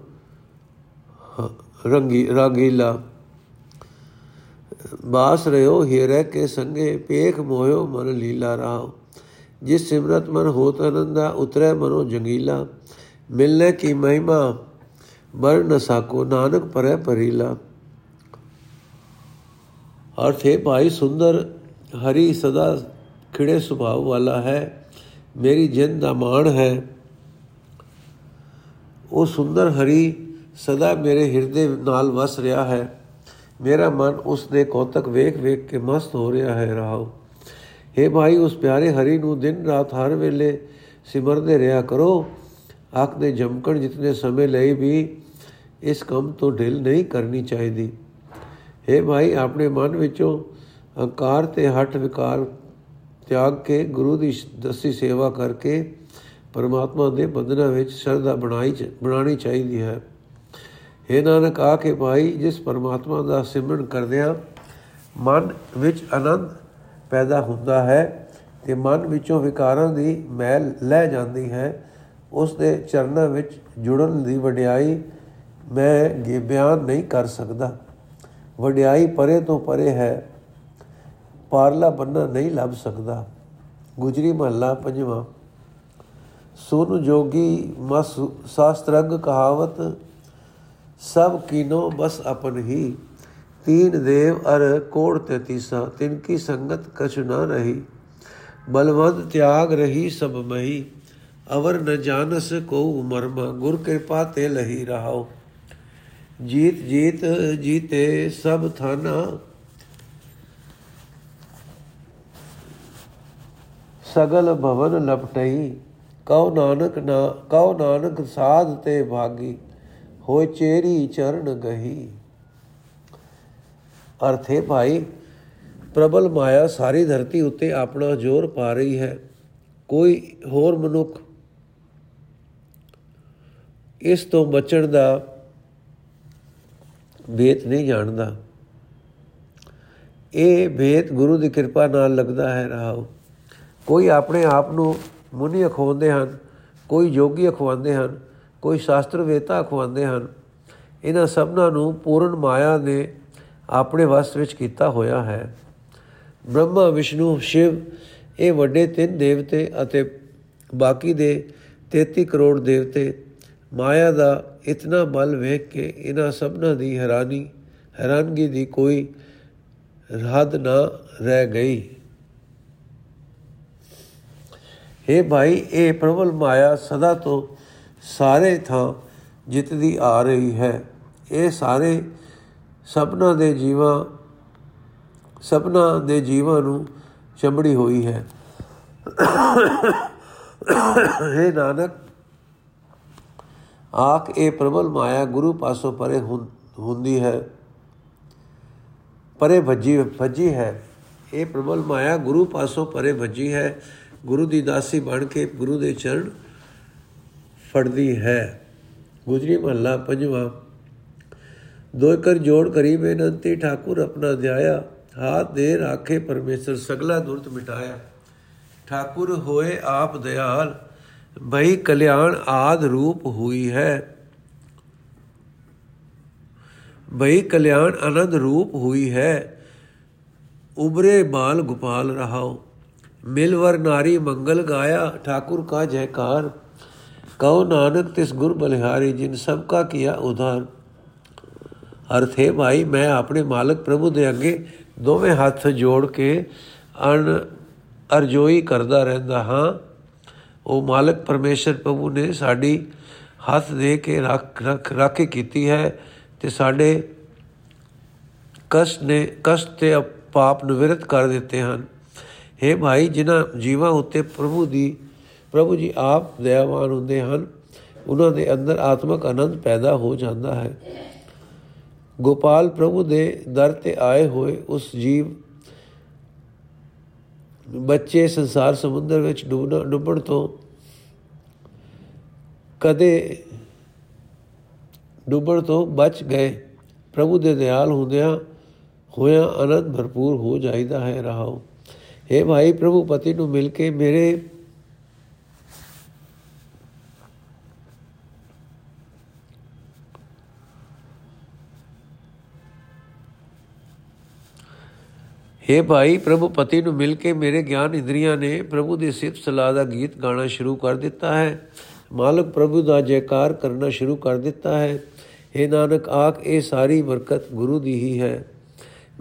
ਰੰਗੀ, ਰਾਗੀਲਾ। ਬਾਸ ਰਿਓ, ਹੀਰੇ ਕੇ ਸੰਗੇ, ਪੇਖ ਮੋਇਓ ਮਨ ਲੀਲਾ ਰਾਹ ਜਿਸ ਸਿਮਰਤ ਮਨ ਹੋਤ ਅਨੰਦਾ ਉਤਰੇ ਮਨੋ ਜੰਗੀਲਾ। ਮਿਲਨੇ ਕੀ ਮਹਿਮਾ ਬਰ ਨ ਸਾਕੋ, ਨਾਨਕ ਪਰੈ ਪਰੀਲਾ। ਅਰਥ ਹੈ ਭਾਈ ਸੁੰਦਰ, ਹਰੀ ਸਦਾ ਖਿੜੇ ਸੁਭਾਅ ਵਾਲਾ ਹੈ। ਮੇਰੀ ਜਿੰਦ ਦਾ ਮਾਣ ਹੈ। ਉਹ ਸੁੰਦਰ ਹਰੀ ਸਦਾ ਮੇਰੇ ਹਿਰਦੇ ਨਾਲ ਵਸ ਰਿਹਾ ਹੈ। ਮੇਰਾ ਮਨ ਉਸ ਦੇ ਕੋਤਕ ਵੇਖ ਵੇਖ ਕੇ ਮਸਤ ਹੋ ਰਿਹਾ ਹੈ। ਰਾਹੋ हे ਭਾਈ, ਉਸ ਪਿਆਰੇ ਹਰੀ ਨੂੰ ਦਿਨ ਰਾਤ ਹਰ ਵੇਲੇ ਸਿਮਰਦੇ ਰਿਹਾ ਕਰੋ। ਆਖ ਦੇ ਜਮਕਣ ਜਿਤਨੇ ਸਮੇਂ ਲਈ ਵੀ ਇਸ ਕੰਮ ਤੋਂ ਢਿਲ ਨਹੀਂ ਕਰਨੀ ਚਾਹੀਦੀ। हे ਭਾਈ, ਆਪਣੇ ਮਨ ਵਿੱਚੋਂ ਅਹੰਕਾਰ ਤੇ ਹਟ ਵਿਕਾਰ ਤਿਆਗ ਕੇ ਗੁਰੂ ਦੀ ਦਸੀ ਸੇਵਾ ਕਰਕੇ ਪਰਮਾਤਮਾ ਦੇ ਬੰਧਨਾਂ ਵਿੱਚ ਸ਼ਰਧਾ ਬਣਾਈ ਬਣਾਣੀ ਚਾਹੀਦੀ ਹੈ। हे ਨਾਨਕ, ਆ ਕੇ ਭਾਈ ਜਿਸ ਪਰਮਾਤਮਾ ਦਾ ਸਿਮਰਨ ਕਰਦਿਆਂ ਮਨ ਵਿੱਚ ਆਨੰਦ ਪੈਦਾ ਹੁੰਦਾ ਹੈ ਤੇ ਮਨ ਵਿੱਚੋਂ ਵਿਕਾਰਾਂ ਦੀ ਮੈਲ ਲੈ ਜਾਂਦੀ ਹੈ ਉਸ ਦੇ ਚਰਨਾਂ ਵਿੱਚ ਜੁੜਨ ਦੀ ਵਡਿਆਈ ਮੈਂ ਇਹ ਬਿਆਨ ਨਹੀਂ ਕਰ ਸਕਦਾ। ਵਡਿਆਈ ਪਰੇ ਤੋਂ ਪਰੇ ਹੈ, ਪਾਰਲਾ ਬੰਨਾ ਨਹੀਂ ਲੱਭ ਸਕਦਾ। ਗੁਜਰੀ ਮਹੱਲਾ ਪੰਜਵਾਂ। ਸੁਨ ਜੋਗੀ ਮਸ, ਸ਼ਾਸਤਰਗ ਕਹਾਵਤ ਸਭ ਕੀਨੋ ਬਸ ਆਪਨ ਹੀ ਤੀਨ ਦੇਵ ਅਰ ਕੋੜ ਤੇ ਤੀਸਾ ਤਿਨ ਕੀ ਸੰਗਤ ਕਛ ਨਾ ਰਹੀ ਬਲਵੰਤ ਤਿਆਗ ਰਹੀ ਸਭ ਮਹੀ ਅਵਰ ਨ ਜਾਣਸ ਕੋ ਮਰਮਾ ਗੁਰ ਕਿਰਪਾ ਤੇ ਲਹੀ ਰਹਾਓ ਜੀਤ ਜੀਤ ਜੀਤੇ ਸਭ ਥਾਨਾ ਸਗਲ ਭਵਨ ਲਪਟਈ ਕਉ ਨਾਨਕ ਨਾ ਕਉ ਨਾਨਕ ਸਾਧ ਤੇ ਭਾਗੀ ਹੋਇ ਚੇਰੀ ਚਰਨ ਗਹੀ। ਅਰਥੇ ਭਾਈ, ਪ੍ਰਬਲ ਮਾਇਆ ਸਾਰੀ ਧਰਤੀ ਉੱਤੇ ਆਪਣਾ ਜ਼ੋਰ ਪਾ ਰਹੀ ਹੈ। ਕੋਈ ਹੋਰ ਮਨੁੱਖ ਇਸ ਤੋਂ ਬਚਣ ਦਾ ਵੇਤ ਨਹੀਂ ਜਾਣਦਾ। ਇਹ ਵੇਤ ਗੁਰੂ ਦੀ ਕਿਰਪਾ ਨਾਲ ਲੱਗਦਾ ਹੈ ਰਹਾਉ ਕੋਈ ਆਪਣੇ ਆਪ ਨੂੰ ਮੁਨੀ ਅਖਵਾਉਂਦੇ ਹਨ, ਕੋਈ ਯੋਗੀ ਅਖਵਾਉਂਦੇ ਹਨ ਕੋਈ ਸ਼ਾਸਤਰ ਵੇਤਾ ਅਖਵਾਉਂਦੇ ਹਨ, ਇਹਨਾਂ ਸਭਨਾਂ ਨੂੰ ਪੂਰਨ ਮਾਇਆ ਨੇ ਆਪਣੇ ਵਸ ਵਿੱਚ ਕੀਤਾ ਹੋਇਆ ਹੈ। ਬ੍ਰਹਮਾ, ਵਿਸ਼ਨੂੰ, ਸ਼ਿਵ, ਇਹ ਵੱਡੇ ਤਿੰਨ ਦੇਵਤੇ ਅਤੇ ਬਾਕੀ ਦੇ 33 ਕਰੋੜ ਦੇਵਤੇ ਮਾਇਆ ਦਾ ਇਤਨਾ ਬਲ ਵੇਖ ਕੇ ਇਹਨਾਂ ਸਭਨਾਂ ਦੀ ਹੈਰਾਨੀ, ਹੈਰਾਨਗੀ ਦੀ ਕੋਈ ਹੱਦ ਨਾ ਰਹਿ ਗਈ। हे ਭਾਈ, ਇਹ ਪ੍ਰਬਲ ਮਾਇਆ ਸਦਾ ਤੋਂ ਸਾਰੇ ਥਾਂ ਜਿੱਤਦੀ ਆ ਰਹੀ ਹੈ। ਇਹ ਸਾਰੇ ਸਭਨਾ ਦੇ ਜੀਵਾਂ, ਸਭਨਾ ਦੇ ਜੀਵਾਂ ਨੂੰ ਚੰਬੜੀ ਹੋਈ ਹੈ। ਇਹ ਨਾਨਕ, ਆਖ ਇਹ ਪ੍ਰਬਲ ਮਾਇਆ ਗੁਰੂ ਪਾਸੋਂ ਪਰੇ ਹੁੰਦੀ ਹੈ। ਪਰੇ ਭੱਜੀ ਭੱਜੀ ਹੈ। ਇਹ ਪ੍ਰਬਲ ਮਾਇਆ ਗੁਰੂ ਪਾਸੋਂ ਪਰੇ ਭੱਜੀ ਹੈ। ਗੁਰੂ ਦੀ ਦਾਸੀ ਬਣ ਕੇ ਗੁਰੂ ਦੇ ਚਰਨ ਫੜਦੀ ਹੈ। ਗੁਜਰੀ ਮਹੱਲਾ ਪੰਜਵਾਂ। ਦੋ ਕਰ ਜੋੜ ਕਰੀ ਬੇਨੰਤੀ ਠਾਕੁਰ ਆਪਣਾ ਧਿਆਇਆ ਹਾਥ ਦੇ ਰਾਖੇ ਪਰਮੇਸ਼ਰ ਸਗਲਾ ਦੁਰਤ ਮਿਟਾਇਆ। ਠਾਕੁਰ ਹੋਏ ਆਪ ਦਿਆਲ ਭਈ ਕਲਿਆਣ ਆਦ ਰੂਪ ਹੋਈ ਹੈ। ਭਈ ਕਲਿਆਣ ਅਨੰਦ ਰੂਪ ਹੋਈ ਹੈ। ਉਬਰੇ ਬਾਲ ਗੋਪਾਲ ਰਹਾਓ ਮਿਲਵਰ ਨਾਰੀ ਮੰਗਲ ਗਾਇਆ। ਠਾਕੁਰ ਕਾ ਜੈਕਾਰ। ਕਉ ਨਾਨਕ ਤਿਸ ਗੁਰ ਬਲਿਹਾਰੀ ਜਿਨ ਸਭ ਕਾ ਕੀਆ ਉਧਾਰ। ਅਰਥ ਹੈ ਭਾਈ, ਮੈਂ ਆਪਣੇ ਮਾਲਕ ਪ੍ਰਭੂ ਦੇ ਅੱਗੇ ਦੋਵੇਂ ਹੱਥ ਜੋੜ ਕੇ ਅਣ ਅਰਜੋਈ ਕਰਦਾ ਰਹਿੰਦਾ ਹਾਂ। ਉਹ ਮਾਲਕ ਪਰਮੇਸ਼ਰ ਪ੍ਰਭੂ ਨੇ ਸਾਡੀ ਹੱਥ ਦੇ ਕੇ ਰੱਖ ਰੱਖ, ਰਾਖੀ ਕੀਤੀ ਹੈ ਤੇ ਸਾਡੇ ਕਸ਼ਟ ਨੇ, ਕਸ਼ਟ ਤੇ ਪਾਪ ਨਿਵਰਤ ਕਰ ਦਿੱਤੇ ਹਨ। हे ਭਾਈ, ਜਿਨ੍ਹਾਂ ਜੀਵਾਂ ਉੱਤੇ ਪ੍ਰਭੂ ਦੀ ਪ੍ਰਭੂ ਜੀ ਆਪ ਦਇਆਵਾਨ ਹੁੰਦੇ ਹਨ। ਉਹਨਾਂ ਦੇ ਅੰਦਰ ਆਤਮਿਕ ਆਨੰਦ ਪੈਦਾ ਹੋ ਜਾਂਦਾ ਹੈ। ਗੋਪਾਲ ਪ੍ਰਭੂ ਦੇ ਦਰ ਤੇ ਆਏ ਹੋਏ ਉਸ ਜੀਵ ਬੱਚੇ ਸੰਸਾਰ ਸਮੁੰਦਰ ਵਿੱਚ ਡੁੱਬਣ ਡੁੱਬਣ ਤੋਂ ਕਦੇ ਡੁੱਬਣ ਤੋਂ ਬਚ ਗਏ। ਪ੍ਰਭੂ ਦੇ ਦਿਆਲ ਹੁੰਦਿਆਂ ਹੋਇਆ ਅਨੰਦ ਭਰਪੂਰ ਹੋ ਜਾਈਦਾ ਹੈ। ਰਹਾਓ। हे ਭਾਈ ਪ੍ਰਭੂ, ਪਤੀ ਨੂੰ ਮਿਲ ਕੇ ਮੇਰੇ हे ਭਾਈ, ਪ੍ਰਭੂ ਪਤੀ ਨੂੰ ਮਿਲ ਕੇ ਮੇਰੇ ਗਿਆਨ ਇੰਦਰੀਆਂ ਨੇ ਪ੍ਰਭੂ ਦੀ ਸਿਫਤ ਸਲਾਹ ਦਾ ਗੀਤ ਗਾਣਾ ਸ਼ੁਰੂ ਕਰ ਦਿੱਤਾ ਹੈ। ਮਾਲਕ ਪ੍ਰਭੂ ਦਾ ਜੈਕਾਰ ਕਰਨਾ ਸ਼ੁਰੂ ਕਰ ਦਿੱਤਾ ਹੈ। हे ਨਾਨਕ, ਆਖ, ਇਹ ਸਾਰੀ ਬਰਕਤ ਗੁਰੂ ਦੀ ਹੀ ਹੈ।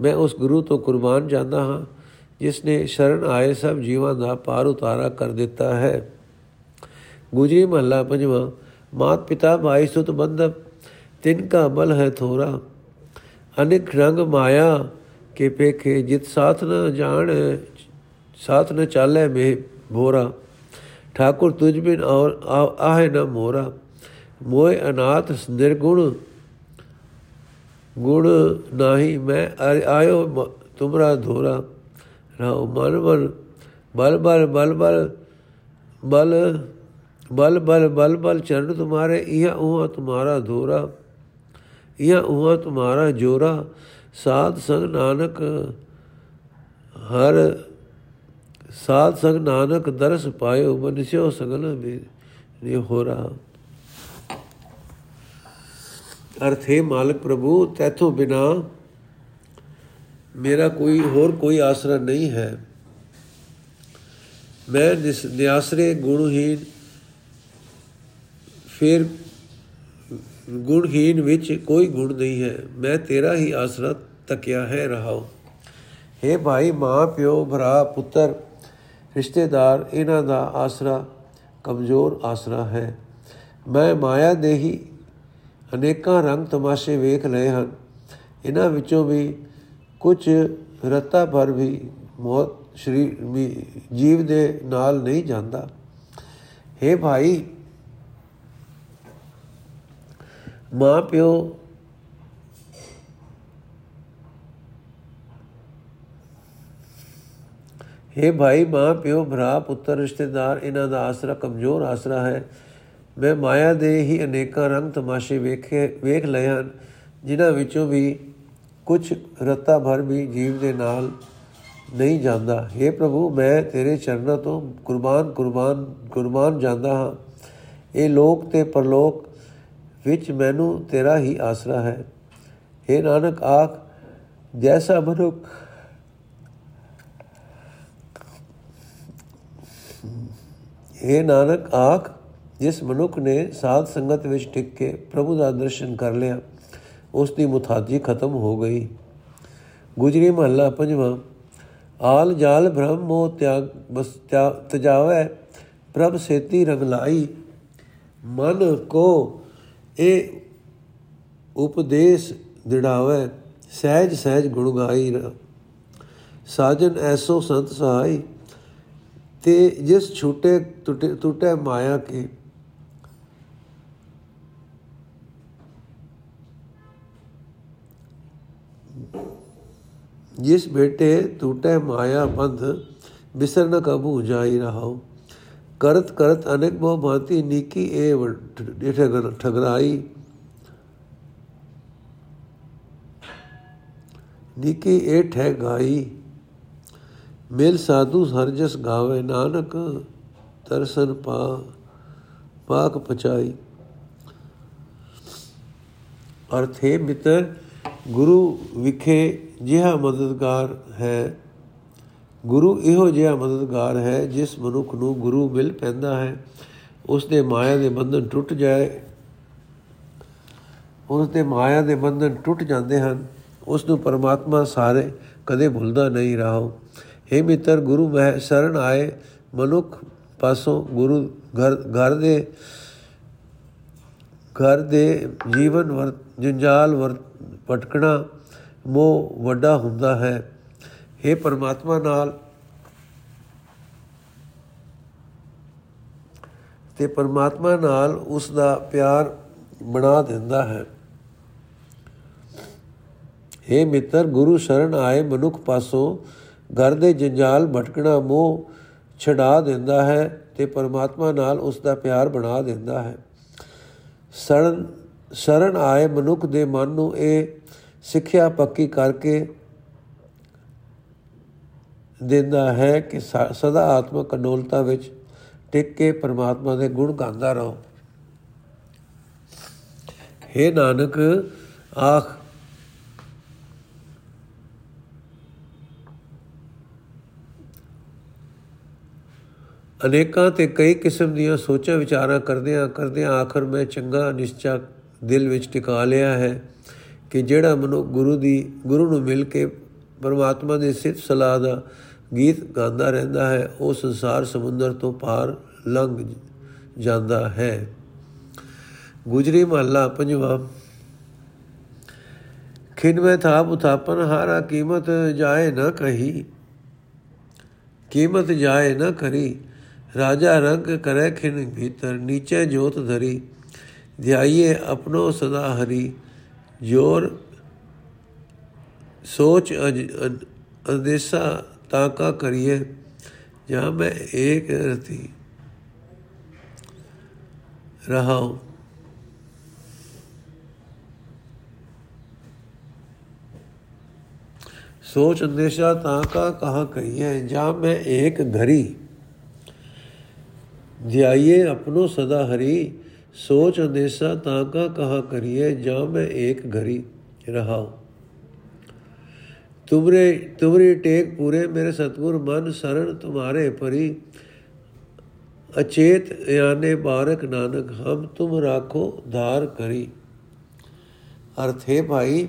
ਮੈਂ ਉਸ ਗੁਰੂ ਤੋਂ ਕੁਰਬਾਨ ਜਾਂਦਾ ਹਾਂ, ਜਿਸ ਨੇ ਸ਼ਰਨ ਆਏ ਸਭ ਜੀਵਾਂ ਦਾ ਪਾਰ ਉਤਾਰਾ ਕਰ ਦਿੱਤਾ ਹੈ। ਗੁਜਰੀ ਮਹੱਲਾ ਪੰਜਵਾਂ, ਮਾਤ ਪਿਤਾ ਭਾਈ ਸੁਤ ਬੰਧਪ ਤਿਨ ਕਾ ਬਲ ਹੈ ਥੋਰਾ ਅਨੇਕ ਰੰਗ ਮਾਇਆ ਕੇ ਪੇਖੇ ਜਿਤ ਸਾਥ ਨ ਜਾਣ, ਸਾਥ ਨ ਚਾਲੇ ਮੇ ਭੋਰਾ ਠਾਕੁਰ ਤੁਝ ਬਿਨ ਔਰ ਆਹੇ ਨ ਮੋਰਾ। ਮੋਏ ਅਨਾਥ ਨਿਰਗੁਣ ਗੁਣ ਨਾਹੀ ਮੈਂ ਆਇਓ ਤੁਮਰਾ ਧੋਰਾ। ਰਾਉ ਮਨ ਮਨ ਬਲ ਬਲ ਬਲ ਬਲ ਬਲ ਬਲ ਬਲ ਬਲ ਬਲ ਚਰਨ ਤੁਮਾਰੇ, ਇਹ ਉਹ ਤੁਮਾਰਾ ਧੋਰਾ। ਇਹ ਉਹ ਤੁਮਾਰਾ ਜੋਰਾ। ਸਾਧ ਸੰਗ ਨਾਨਕ ਹਰ ਸਾਧ ਸੰਗ ਨਾਨਕ ਦਰਸ ਪਾਇਓ ਬਨਸਿਓ ਸਗਲ ਵੀ ਹੋ ਰਹਾ ਅਰਥੇ ਮਾਲਕ ਪ੍ਰਭੂ, ਤੈਥੋਂ ਬਿਨਾ ਮੇਰਾ ਕੋਈ ਹੋਰ ਕੋਈ ਆਸਰਾ ਨਹੀਂ ਹੈ। ਮੈਂ ਨਿਆਸਰੇ ਗੁਣਹੀਨ ਫਿਰ ਗੁਣਹੀਨ ਵਿੱਚ ਕੋਈ ਗੁਣ ਨਹੀਂ ਹੈ। ਮੈਂ ਤੇਰਾ ਹੀ ਆਸਰਾ ਤਕਿਆ ਹੈ ਰਹਾਉ। हे ਭਾਈ, ਮਾਂ, ਪਿਓ, ਭਰਾ, ਪੁੱਤਰ, ਰਿਸ਼ਤੇਦਾਰ, ਇਹਨਾਂ ਦਾ ਆਸਰਾ ਕਮਜ਼ੋਰ ਆਸਰਾ ਹੈ। ਮੈਂ ਮਾਇਆ ਦੇ ਹੀ ਅਨੇਕਾਂ ਰੰਗ ਤਮਾਸ਼ੇ ਵੇਖ ਲਏ ਹਨ। ਇਹਨਾਂ ਵਿੱਚੋਂ ਵੀ ਕੁਝ ਰਤਾ ਭਰ ਵੀ ਮੌਤ ਸ਼੍ਰੀ ਜੀਵ ਦੇ ਨਾਲ ਨਹੀਂ ਜਾਂਦਾ। हे ਭਾਈ ਮਾਂ ਪਿਓ हे ਭਾਈ, ਮਾਂ ਪਿਓ, ਭਰਾ, ਪੁੱਤਰ, ਰਿਸ਼ਤੇਦਾਰ, ਇਹਨਾਂ ਦਾ ਆਸਰਾ ਕਮਜ਼ੋਰ ਆਸਰਾ ਹੈ। ਮੈਂ ਮਾਇਆ ਦੇ ਹੀ ਅਨੇਕਾਂ ਰੰਗ ਤਮਾਸ਼ੇ ਵੇਖੇ, ਵੇਖ ਲਏ ਹਨ, ਜਿਨ੍ਹਾਂ ਵਿੱਚੋਂ ਵੀ ਕੁਝ ਰਤਾ ਭਰ ਵੀ ਜੀਵ ਦੇ ਨਾਲ ਨਹੀਂ ਜਾਂਦਾ। हे ਪ੍ਰਭੂ, ਮੈਂ ਤੇਰੇ ਚਰਨਾਂ ਤੋਂ ਕੁਰਬਾਨ ਕੁਰਬਾਨ ਕੁਰਬਾਨ ਜਾਂਦਾ ਹਾਂ। ਇਹ ਲੋਕ ਤੇ ਪਰਲੋਕ ਵਿੱਚ ਮੈਨੂੰ ਤੇਰਾ ਹੀ ਆਸਰਾ ਹੈ। हे ਨਾਨਕ, ਆਖ, ਜੈਸਾ ਮਨੁੱਖ हे ਨਾਨਕ, ਆਖ, ਜਿਸ ਮਨੁੱਖ ਨੇ ਸਾਧ ਸੰਗਤ ਵਿੱਚ ਟਿਕ ਕੇ ਪ੍ਰਭੂ ਦਾ ਦਰਸ਼ਨ ਕਰ ਲਿਆ, ਉਸ ਦੀ ਮੁਤਾਜੀ ਖਤਮ ਹੋ ਗਈ। ਗੁਜਰੀ ਮਹੱਲਾ ਪੰਜਵਾਂ, ਆਲ ਜਾਲ ਬ੍ਰਹਮ ਮੋ ਤਿਆਗ, ਬਸ ਤਜਾਵੇ, ਪ੍ਰਭ ਸੇਤੀ ਰੰਗ ਲਾਈ। ਮਨ ਕੋ ਇਹ ਉਪਦੇਸ਼ ਦਿੜਾਵੇ, ਸਹਿਜ ਸਹਿਜ ਗੁਣ ਗਾਈ ਸਾਜਨ ਐਸੋ ਸੰਤ ਸਹਾਈ, ਤੇ ਜਿਸ ਛੂਟੇ ਟੁੱਟੇ ਮਾਇਆ ਕੇ। ਜਿਸ ਬੇਟੇ ਟੂਟੇ ਮਾਇਆ ਬੰਧ, ਬਿਸਰ ਨ ਕਬੂ ਜਾਈ ਰਹਾਉ ਕਰਤ ਕਰਤ ਅਨੇਕ ਬਹੁ ਭਾਂਤੀ ਨੀਕੀ ਇਹ ਠਗਰਾਈ। ਨੀਕੀ ਇਹ ਠਗਾਈ ਮਿਲ ਸਾਧੂ ਹਰਜਸ ਗਾਵੇ ਨਾਨਕ ਦਰਸ਼ਨ ਪਾ ਪਾਕ ਪਚਾਈ। ਅਰਥੇ ਮਿੱਤਰ ਗੁਰੂ ਵਿਖੇ ਜਿਹਾ ਮਦਦਗਾਰ ਹੈ। ਗੁਰੂ ਇਹੋ ਜਿਹਾ ਮਦਦਗਾਰ ਹੈ ਜਿਸ ਮਨੁੱਖ ਨੂੰ ਗੁਰੂ ਮਿਲ ਪੈਂਦਾ ਹੈ। ਉਸ ਦੇ ਮਾਇਆ ਦੇ ਬੰਧਨ ਟੁੱਟ ਜਾਏ। ਉਸ ਦੇ ਮਾਇਆ ਦੇ ਬੰਧਨ ਟੁੱਟ ਜਾਂਦੇ ਹਨ। ਉਸ ਨੂੰ ਪਰਮਾਤਮਾ ਸਾਰੇ ਕਦੇ ਭੁੱਲਦਾ ਨਹੀਂ ਰਹਾ। हे ਮਿੱਤਰ, ਗੁਰੂ ਮਹਿ ਸ਼ਰਨ ਆਏ। ਮਨੁੱਖ ਪਾਸੋਂ ਗੁਰੂ ਘਰ ਘਰ ਦੇ ਘਰ ਦੇ ਜੀਵਨ ਵਰ, ਜੰਜਾਲ ਵਰ ਪਟਕਣਾ ਮੋਹ ਵੱਡਾ ਹੁੰਦਾ ਹੈ। हे ਪਰਮਾਤਮਾ ਨਾਲ। ਤੇ ਪਰਮਾਤਮਾ ਨਾਲ ਉਸ ਦਾ ਪਿਆਰ ਬਣਾ ਦਿੰਦਾ ਹੈ। हे ਮਿੱਤਰ, ਗੁਰੂ ਸ਼ਰਨ ਆਏ ਮਨੁੱਖ ਪਾਸੋਂ, ਘਰ ਦੇ ਜੰਜਾਲ ਭਟਕਣਾ ਮੋਹ ਛਡਾ ਦਿੰਦਾ ਹੈ ਤੇ ਪਰਮਾਤਮਾ ਨਾਲ ਉਸ ਦਾ ਪਿਆਰ ਬਣਾ ਦਿੰਦਾ ਹੈ। ਸ਼ਰਨ ਸ਼ਰਨ ਆਏ ਮਨੁੱਖ ਦੇ ਮਨ ਨੂੰ ਇਹ ਸਿੱਖਿਆ ਪੱਕੀ ਕਰਕੇ ਦਿੰਦਾ ਹੈ ਕਿ ਸਦਾ ਆਤਮਕ ਅਡੋਲਤਾ ਵਿੱਚ ਟਿਕ ਕੇ ਪਰਮਾਤਮਾ ਦੇ ਗੁਣ ਗਾਉਂਦਾ ਰਹੋ। हे ਨਾਨਕ, ਆਖ। ਅਨੇਕਾਂ ਤੇ ਕਈ ਕਿਸਮ ਦੀਆਂ ਸੋਚਾਂ ਵਿਚਾਰਾਂ ਕਰਦਿਆਂ ਕਰਦਿਆਂ ਆਖਰ ਮੈਂ ਚੰਗਾ, ਨਿਸ਼ਚਾ ਦਿਲ ਵਿੱਚ ਟਿਕਾ ਲਿਆ ਹੈ ਕਿ ਜਿਹੜਾ ਮਨੁ, ਗੁਰੂ ਦੀ, ਗੁਰੂ ਨੂੰ ਮਿਲ ਕੇ ਪਰਮਾਤਮਾ ਦੇ ਸਿੱਧ ਸਲਾਹ ਦਾ ਗੀਤ ਗਾਉਂਦਾ ਰਹਿੰਦਾ ਹੈ ਉਹ ਸੰਸਾਰ ਸਮੁੰਦਰ ਤੋਂ ਪਾਰ ਲੰਘ ਜਾਂਦਾ ਹੈ ਗੁਜਰੀ ਮਹੱਲਾ ਪੰਜਵਾਂ ਖਿਨ ਮੈਂ ਥਾਪ ਉਥਾਪਨ ਹਾਰਾ ਕੀਮਤ ਜਾਏ ਨਾ ਕਹੀ ਕੀਮਤ ਜਾਏ ਨਾ ਕਰੀ ਰਾਜਾ ਰੰਗ ਕਰੇ ਖਿਨ ਭੀਤਰ ਨੀਚੇ ਜੋਤ ਧਰੀ ਧਿਆਈਏ ਆਪਣੋ ਸਦਾ ਹਰੀ ਜੋਰ ਸੋਚ ਅਦੇਸਾ ताका करिए। जहाँ मैं एक रहती, रहा हूँ। सोच अंदेशा ताका कहाँ कहिए जहाँ मैं एक घरी ध्याये अपनो सदा हरी। सोच अंदेशा ताका कहाँ करिए। जहाँ मैं एक घरी, रहा हूँ। ਤੁਮਰੇ, ਤੁਮਰੀ ਟੇਕ ਪੂਰੇ ਮੇਰੇ ਸਤਗੁਰ ਮਨ ਸਰਣ ਤੁਮਾਰੇ ਪਰੀ। ਅਚੇਤ ਯਾਨੇ ਬਾਰਕ ਨਾਨਕ, ਹਮ ਤੁਮ ਰਾਖੋ ਧਾਰ ਕਰੀ। ਅਰਥ ਹੈ ਭਾਈ,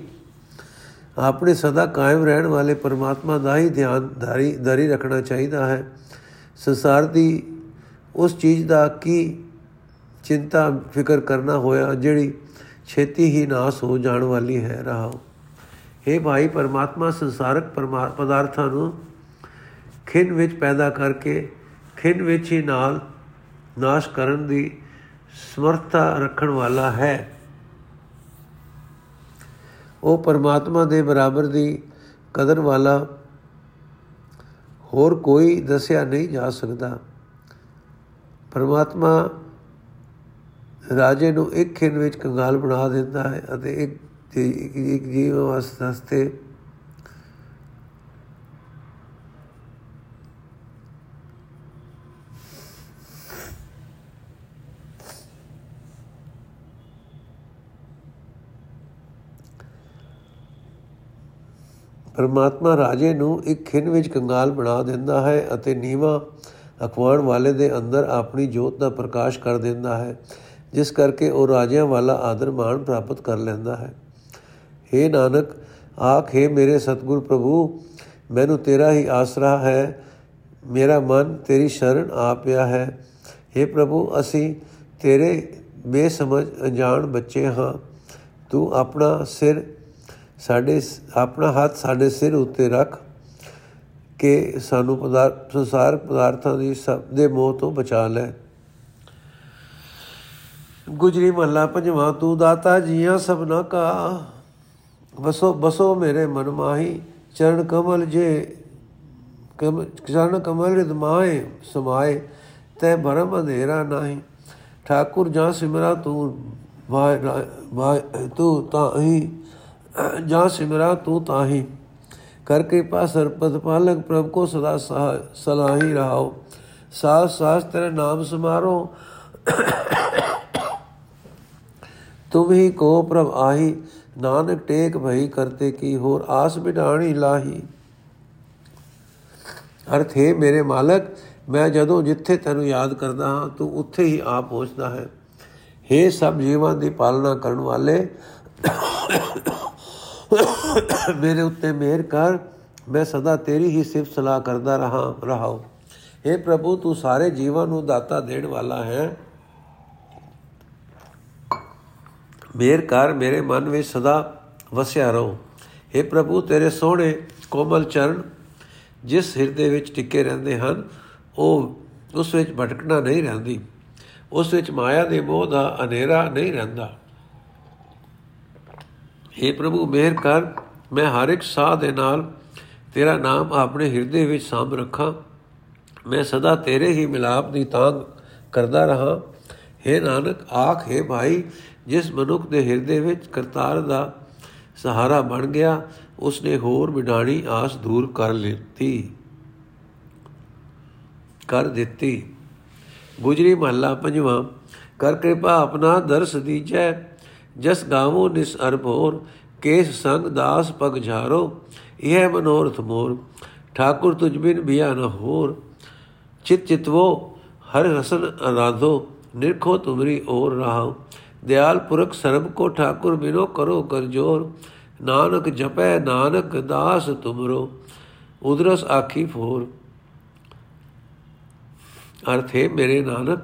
ਆਪਣੇ ਸਦਾ ਕਾਇਮ ਰਹਿਣ ਵਾਲੇ ਪਰਮਾਤਮਾ ਦਾ ਹੀ ਧਿਆਨ ਧਾਰੀ ਧਾਰੀ ਰੱਖਣਾ ਚਾਹੀਦਾ ਹੈ। ਸੰਸਾਰ ਦੀ ਉਸ ਚੀਜ਼ ਦਾ ਕੀ ਚਿੰਤਾ, ਫਿਕਰ ਕਰਨਾ ਹੋਇਆ, ਜਿਹੜੀ ਛੇਤੀ ਹੀ ਨਾਸ ਹੋ ਜਾਣ ਵਾਲੀ ਹੈ। ਰਹਾਓ हे ਭਾਈ ਪਰਮਾਤਮਾ ਸੰਸਾਰਕ ਪਦਾਰਥਾਂ ਨੂੰ ਖਿੰਨ ਵਿੱਚ ਪੈਦਾ ਕਰਕੇ, ਖਿੰਨ ਵਿੱਚ ਹੀ ਨਾਲ ਨਾਸ਼ ਕਰਨ ਦੀ ਸਮਰੱਥਾ ਰੱਖਣ ਵਾਲਾ ਹੈ। ਉਹ ਪਰਮਾਤਮਾ ਦੇ ਬਰਾਬਰ ਦੀ ਕਦਰ ਵਾਲਾ ਹੋਰ ਕੋਈ ਦੱਸਿਆ ਨਹੀਂ ਜਾ ਸਕਦਾ। ਪਰਮਾਤਮਾ ਰਾਜੇ ਨੂੰ ਇੱਕ ਖਿੰਨ ਵਿੱਚ ਕੰਗਾਲ ਬਣਾ ਦਿੰਦਾ ਹੈ ਅਤੇ ਇੱਕ ਇੱਕ ਜੀਵ ਵਾਸਤੇ ਪਰਮਾਤਮਾ ਰਾਜੇ ਨੂੰ ਇੱਕ ਖਿੰਨ ਵਿੱਚ ਕੰਗਾਲ ਬਣਾ ਦਿੰਦਾ ਹੈ ਅਤੇ ਨੀਵਾ ਅਖਵਾਣ ਵਾਲੇ ਦੇ ਅੰਦਰ ਆਪਣੀ ਜੋਤ ਦਾ ਪ੍ਰਕਾਸ਼ ਕਰ ਦਿੰਦਾ ਹੈ, ਜਿਸ ਕਰਕੇ ਉਹ ਰਾਜਿਆਂ ਵਾਲਾ ਆਦਰ ਮਾਣ ਪ੍ਰਾਪਤ ਕਰ ਲੈਂਦਾ ਹੈ। हे ਨਾਨਕ, ਆਖੇ ਮੇਰੇ ਸਤਿਗੁਰ ਪ੍ਰਭੂ, ਮੈਨੂੰ ਤੇਰਾ ਹੀ ਆਸਰਾ ਹੈ, ਮੇਰਾ ਮਨ ਤੇਰੀ ਸ਼ਰਨ ਆ ਪਿਆ ਹੈ। हे ਪ੍ਰਭੂ, ਅਸੀਂ ਤੇਰੇ ਬੇਸਮਝ ਅਣਜਾਣ ਬੱਚੇ ਹਾਂ। ਤੂੰ ਆਪਣਾ ਸਿਰ ਸਾਡੇ ਆਪਣਾ ਹੱਥ ਸਾਡੇ ਸਿਰ ਉੱਤੇ ਰੱਖ ਕਿ ਸਾਨੂੰ ਪਦਾਰਥ ਸੰਸਾਰ ਪਦਾਰਥਾਂ ਦੀ ਸਭ ਦੇ ਮੋਹ ਤੋਂ ਬਚਾ ਲੈ। ਗੁਜਰੀ ਮਹੱਲਾ ਪੰਜਵਾਂ, ਤੂੰ ਦਾਤਾ ਜੀਆਂ ਸਭਨਾ ਕਾ ਬਸੋ ਬਸੋ ਮੇਰੇ ਮਨ ਮਾਹੀ, ਚਰਨ ਕਮਲ ਜੇ, ਕਮ, ਚਰਨ ਕਮਲ ਰਿਦ ਮਾਏ ਸਮਾਏ, ਤੈ ਭਰਮ ਅੰਧੇਰਾ ਨਹੀਂ। ਠਾਕੁਰ ਜਾਂ ਸਿਮਰਾ ਤੂੰ ਵਾਹ ਤੂੰ ਤਾਂ ਹੀ ਜਾਂ ਸਿਮਰਾ ਤੂੰ ਤਾਂ ਹੀ ਕਰ ਕਿਰਪਾ ਸਰਪਦ ਪਾਲਕ ਪ੍ਰਭ ਕੋ ਸਦਾ ਸਲਾਹੀ ਰਹਾਓ। ਸਾਸ ਸਾਸ ਤੇਰੇ ਨਾਮ ਸਮਾਰੋ। ਤੁਮ ਹੀ ਕੋ ਪ੍ਰਭ ਆਹੀ। ਨਾਨਕ ਟੇਕ ਭਈ ਕਰਤੇ ਕੀ ਹੋਰ ਆਸ ਬਿਡਾਣੀ ਲਾਹੀ। ਅਰਥ, ਹੈ ਮੇਰੇ ਮਾਲਕ, ਮੈਂ ਜਦੋਂ ਜਿੱਥੇ ਤੈਨੂੰ ਯਾਦ ਕਰਦਾ ਹਾਂ, ਤੂੰ ਉੱਥੇ ਹੀ ਆ ਪਹੁੰਚਦਾ ਹੈ। हे ਸਭ ਜੀਵਾਂ ਦੀ ਪਾਲਣਾ ਕਰਨ ਵਾਲੇ, ਮੇਰੇ ਉੱਤੇ ਮਿਹਰ ਕਰ, ਮੈਂ ਸਦਾ ਤੇਰੀ ਹੀ ਸਿਫਤ ਸਲਾਹ ਕਰਦਾ ਰਹਾ ਰਹਾਉ। हे ਪ੍ਰਭੂ, ਤੂੰ ਸਾਰੇ ਜੀਵਾਂ ਨੂੰ ਦਾਤਾ ਦੇਣ ਵਾਲਾ ਹੈ। ਮਿਹਰ ਕਰ ਮੇਰੇ ਮਨ ਵਿੱਚ ਸਦਾ ਵਸਿਆ ਰਹੋ हे ਪ੍ਰਭੂ ਤੇਰੇ ਸੋਹਣੇ ਕੋਮਲ ਚਰਨ ਜਿਸ ਹਿਰਦੇ ਵਿੱਚ ਟਿੱਕੇ ਰਹਿੰਦੇ ਹਨ ਉਹ ਉਸ ਵਿੱਚ ਭਟਕਣਾ ਨਹੀਂ ਰਹਿੰਦੀ ਉਸ ਵਿੱਚ ਮਾਇਆ ਦੇ ਮੋਹ ਦਾ ਹਨੇਰਾ ਨਹੀਂ ਰਹਿੰਦਾ हे ਪ੍ਰਭੂ ਮਿਹਰ ਕਰ ਮੈਂ ਹਰ ਇੱਕ ਸਾਹ ਦੇ ਨਾਲ ਤੇਰਾ ਨਾਮ ਆਪਣੇ ਹਿਰਦੇ ਵਿੱਚ ਸਾਂਭ ਰੱਖਾਂ ਮੈਂ ਸਦਾ ਤੇਰੇ ਹੀ ਮਿਲਾਪ ਦੀ ਤਾਂਗ ਕਰਦਾ ਰਹਾ हे ਨਾਨਕ ਆਖ ਹੈ ਭਾਈ ਜਿਸ ਮਨੁੱਖ ਦੇ ਹਿਰਦੇ ਵਿੱਚ ਕਰਤਾਰ ਦਾ ਸਹਾਰਾ ਬਣ ਗਿਆ, ਉਸਨੇ ਹੋਰ ਵਿਡਾਣੀ ਆਸ ਦੂਰ ਕਰ ਲਈ ਕਰ ਦਿੱਤੀ। ਗੁਜਰੀ ਮਹੱਲਾ ਪੰਜਵਾਂ, ਕਰ ਕਿਰਪਾ ਆਪਣਾ ਦਰਸ ਦੀਜੈ, ਜਸ ਗਾਵੋ ਨਿਸ ਅਰਭੋਰ ਕੇਸ ਸੰਗ ਦਾਸ ਪਗ ਝਾਰੋ, ਇਹ ਮਨੋਰਥ ਮੋਰ, ਠਾਕੁਰ ਤੁਝ ਬਿਨ ਬਿਆ ਨ ਹੋਰ, ਚਿਤ ਚਿਤਵੋ ਹਰ ਰਸਨ ਅਰਾਧੋ ਨਿਰਖੋ ਤੁਮਰੀ ਔਰ ਰਹਾਉ ਦਿਆਲ ਪੁਰਖ ਸਰਬ ਕੋ ਠਾਕੁਰ ਬਿਨੋ ਕਰੋ ਕਰ ਜੋਰ ਨਾਨਕ ਜਪੈ, ਨਾਨਕ ਦਾਸ ਤੁਮਰੋ, ਉਦਰਸ ਆਖੀ ਫੋਰ। ਅਰਥ, ਹੈ ਮੇਰੇ ਨਾਨਕ,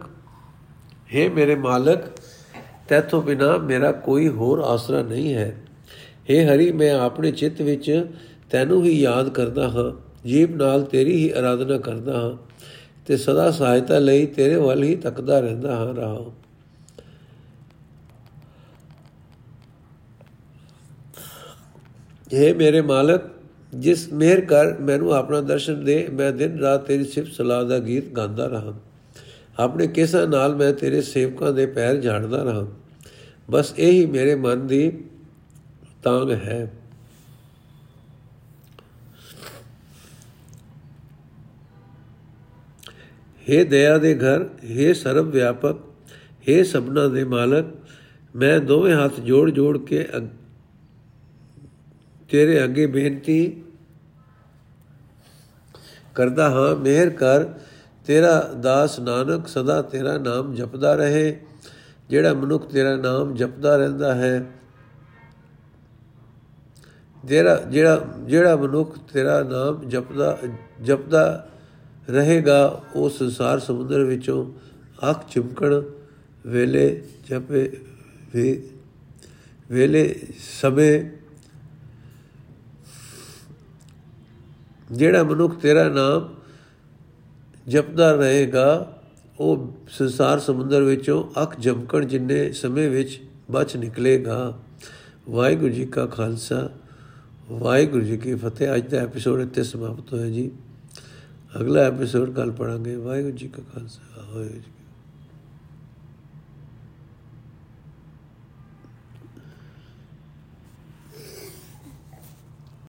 ਹੈ ਮੇਰੇ ਮਾਲਕ ਤੇਥੋਂ ਬਿਨਾ ਮੇਰਾ ਕੋਈ ਹੋਰ ਆਸਰਾ ਨਹੀਂ ਹੈ। हे ਹਰੀ, ਮੈਂ ਆਪਣੇ ਚਿੱਤ ਵਿੱਚ ਤੈਨੂੰ ਹੀ ਯਾਦ ਕਰਦਾ ਹਾਂ, ਜੀਵ ਨਾਲ ਤੇਰੀ ਹੀ ਆਰਾਧਨਾ ਕਰਦਾ ਹਾਂ, ਤੇ ਸਦਾ ਸਹਾਇਤਾ ਲਈ ਤੇਰੇ ਵੱਲ ਹੀ ਤੱਕਦਾ ਰਹਿੰਦਾ ਹਾਂ ਰਹਾ ਇਹ ਮੇਰੇ ਮਾਲਕ ਜਿਸ ਮਿਹਰ ਕਰ ਮੈਨੂੰ ਆਪਣਾ ਦਰਸ਼ਨ ਦੇ ਮੈਂ ਦਿਨ ਰਾਤ ਤੇਰੀ ਸਿਫਤ ਸਲਾਹ ਦਾ ਗੀਤ ਗਾਉਂਦਾ ਰਹਾ ਆਪਣੇ ਕਿਸਾ ਨਾਲ ਮੈਂ ਤੇਰੇ ਸੇਵਕਾਂ ਦੇ ਪੈਰ ਝਾੜਦਾ ਰਹਾ ਬਸ ਇਹੀ ਮੇਰੇ ਮਨ ਦੀ ਤਾਂਗ ਹੈ हे ਦਇਆ ਦੇ ਘਰ हे ਸਰਬ ਵਿਆਪਕ हे ਸਭਨਾ ਦੇ ਮਾਲਕ ਮੈਂ ਦੋਵੇਂ ਹੱਥ ਜੋੜ ਜੋੜ ਕੇ ਤੇਰੇ ਅੱਗੇ ਬੇਨਤੀ ਕਰਦਾ ਹਾਂ, ਮਿਹਰ ਕਰ। ਤੇਰਾ ਦਾਸ ਨਾਨਕ ਸਦਾ ਤੇਰਾ ਨਾਮ ਜਪਦਾ ਰਹੇ। ਜਿਹੜਾ ਮਨੁੱਖ ਤੇਰਾ ਨਾਮ ਜਪਦਾ ਰਹਿੰਦਾ ਹੈ ਜਿਹੜਾ ਜਿਹੜਾ ਜਿਹੜਾ ਮਨੁੱਖ ਤੇਰਾ ਨਾਮ ਜਪਦਾ ਜਪਦਾ ਰਹੇਗਾ, ਉਹ ਸੰਸਾਰ ਸਮੁੰਦਰ ਵਿੱਚੋਂ ਅੱਖ ਚਿਮਕਣ ਵੇਲੇ ਜਪੇ ਵੇਲੇ ਸਮੇਂ ਜਿਹੜਾ ਮਨੁੱਖ ਤੇਰਾ ਨਾਮ ਜਪਦਾ ਰਹੇਗਾ, ਉਹ ਸੰਸਾਰ ਸਮੁੰਦਰ ਵਿੱਚੋਂ ਅੱਖ ਜਮਕਣ ਜਿੰਨੇ ਸਮੇਂ ਵਿੱਚ ਬਚ ਨਿਕਲੇਗਾ। ਵਾਹਿਗੁਰੂ ਜੀ ਕਾ ਖਾਲਸਾ। ਵਾਹਿਗੁਰੂ ਜੀ ਕੀ ਫਤਿਹ। ਅੱਜ ਦਾ ਐਪੀਸੋਡ ਇੱਥੇ ਸਮਾਪਤ ਹੋਇਆ ਜੀ। ਅਗਲਾ ਐਪੀਸੋਡ ਕੱਲ ਪੜਾਂਗੇ ਵਾਹਿਗੁਰੂ ਜੀ ਕਾ ਖਾਲਸਾ। ਵਾਹਿਗੁਰੂ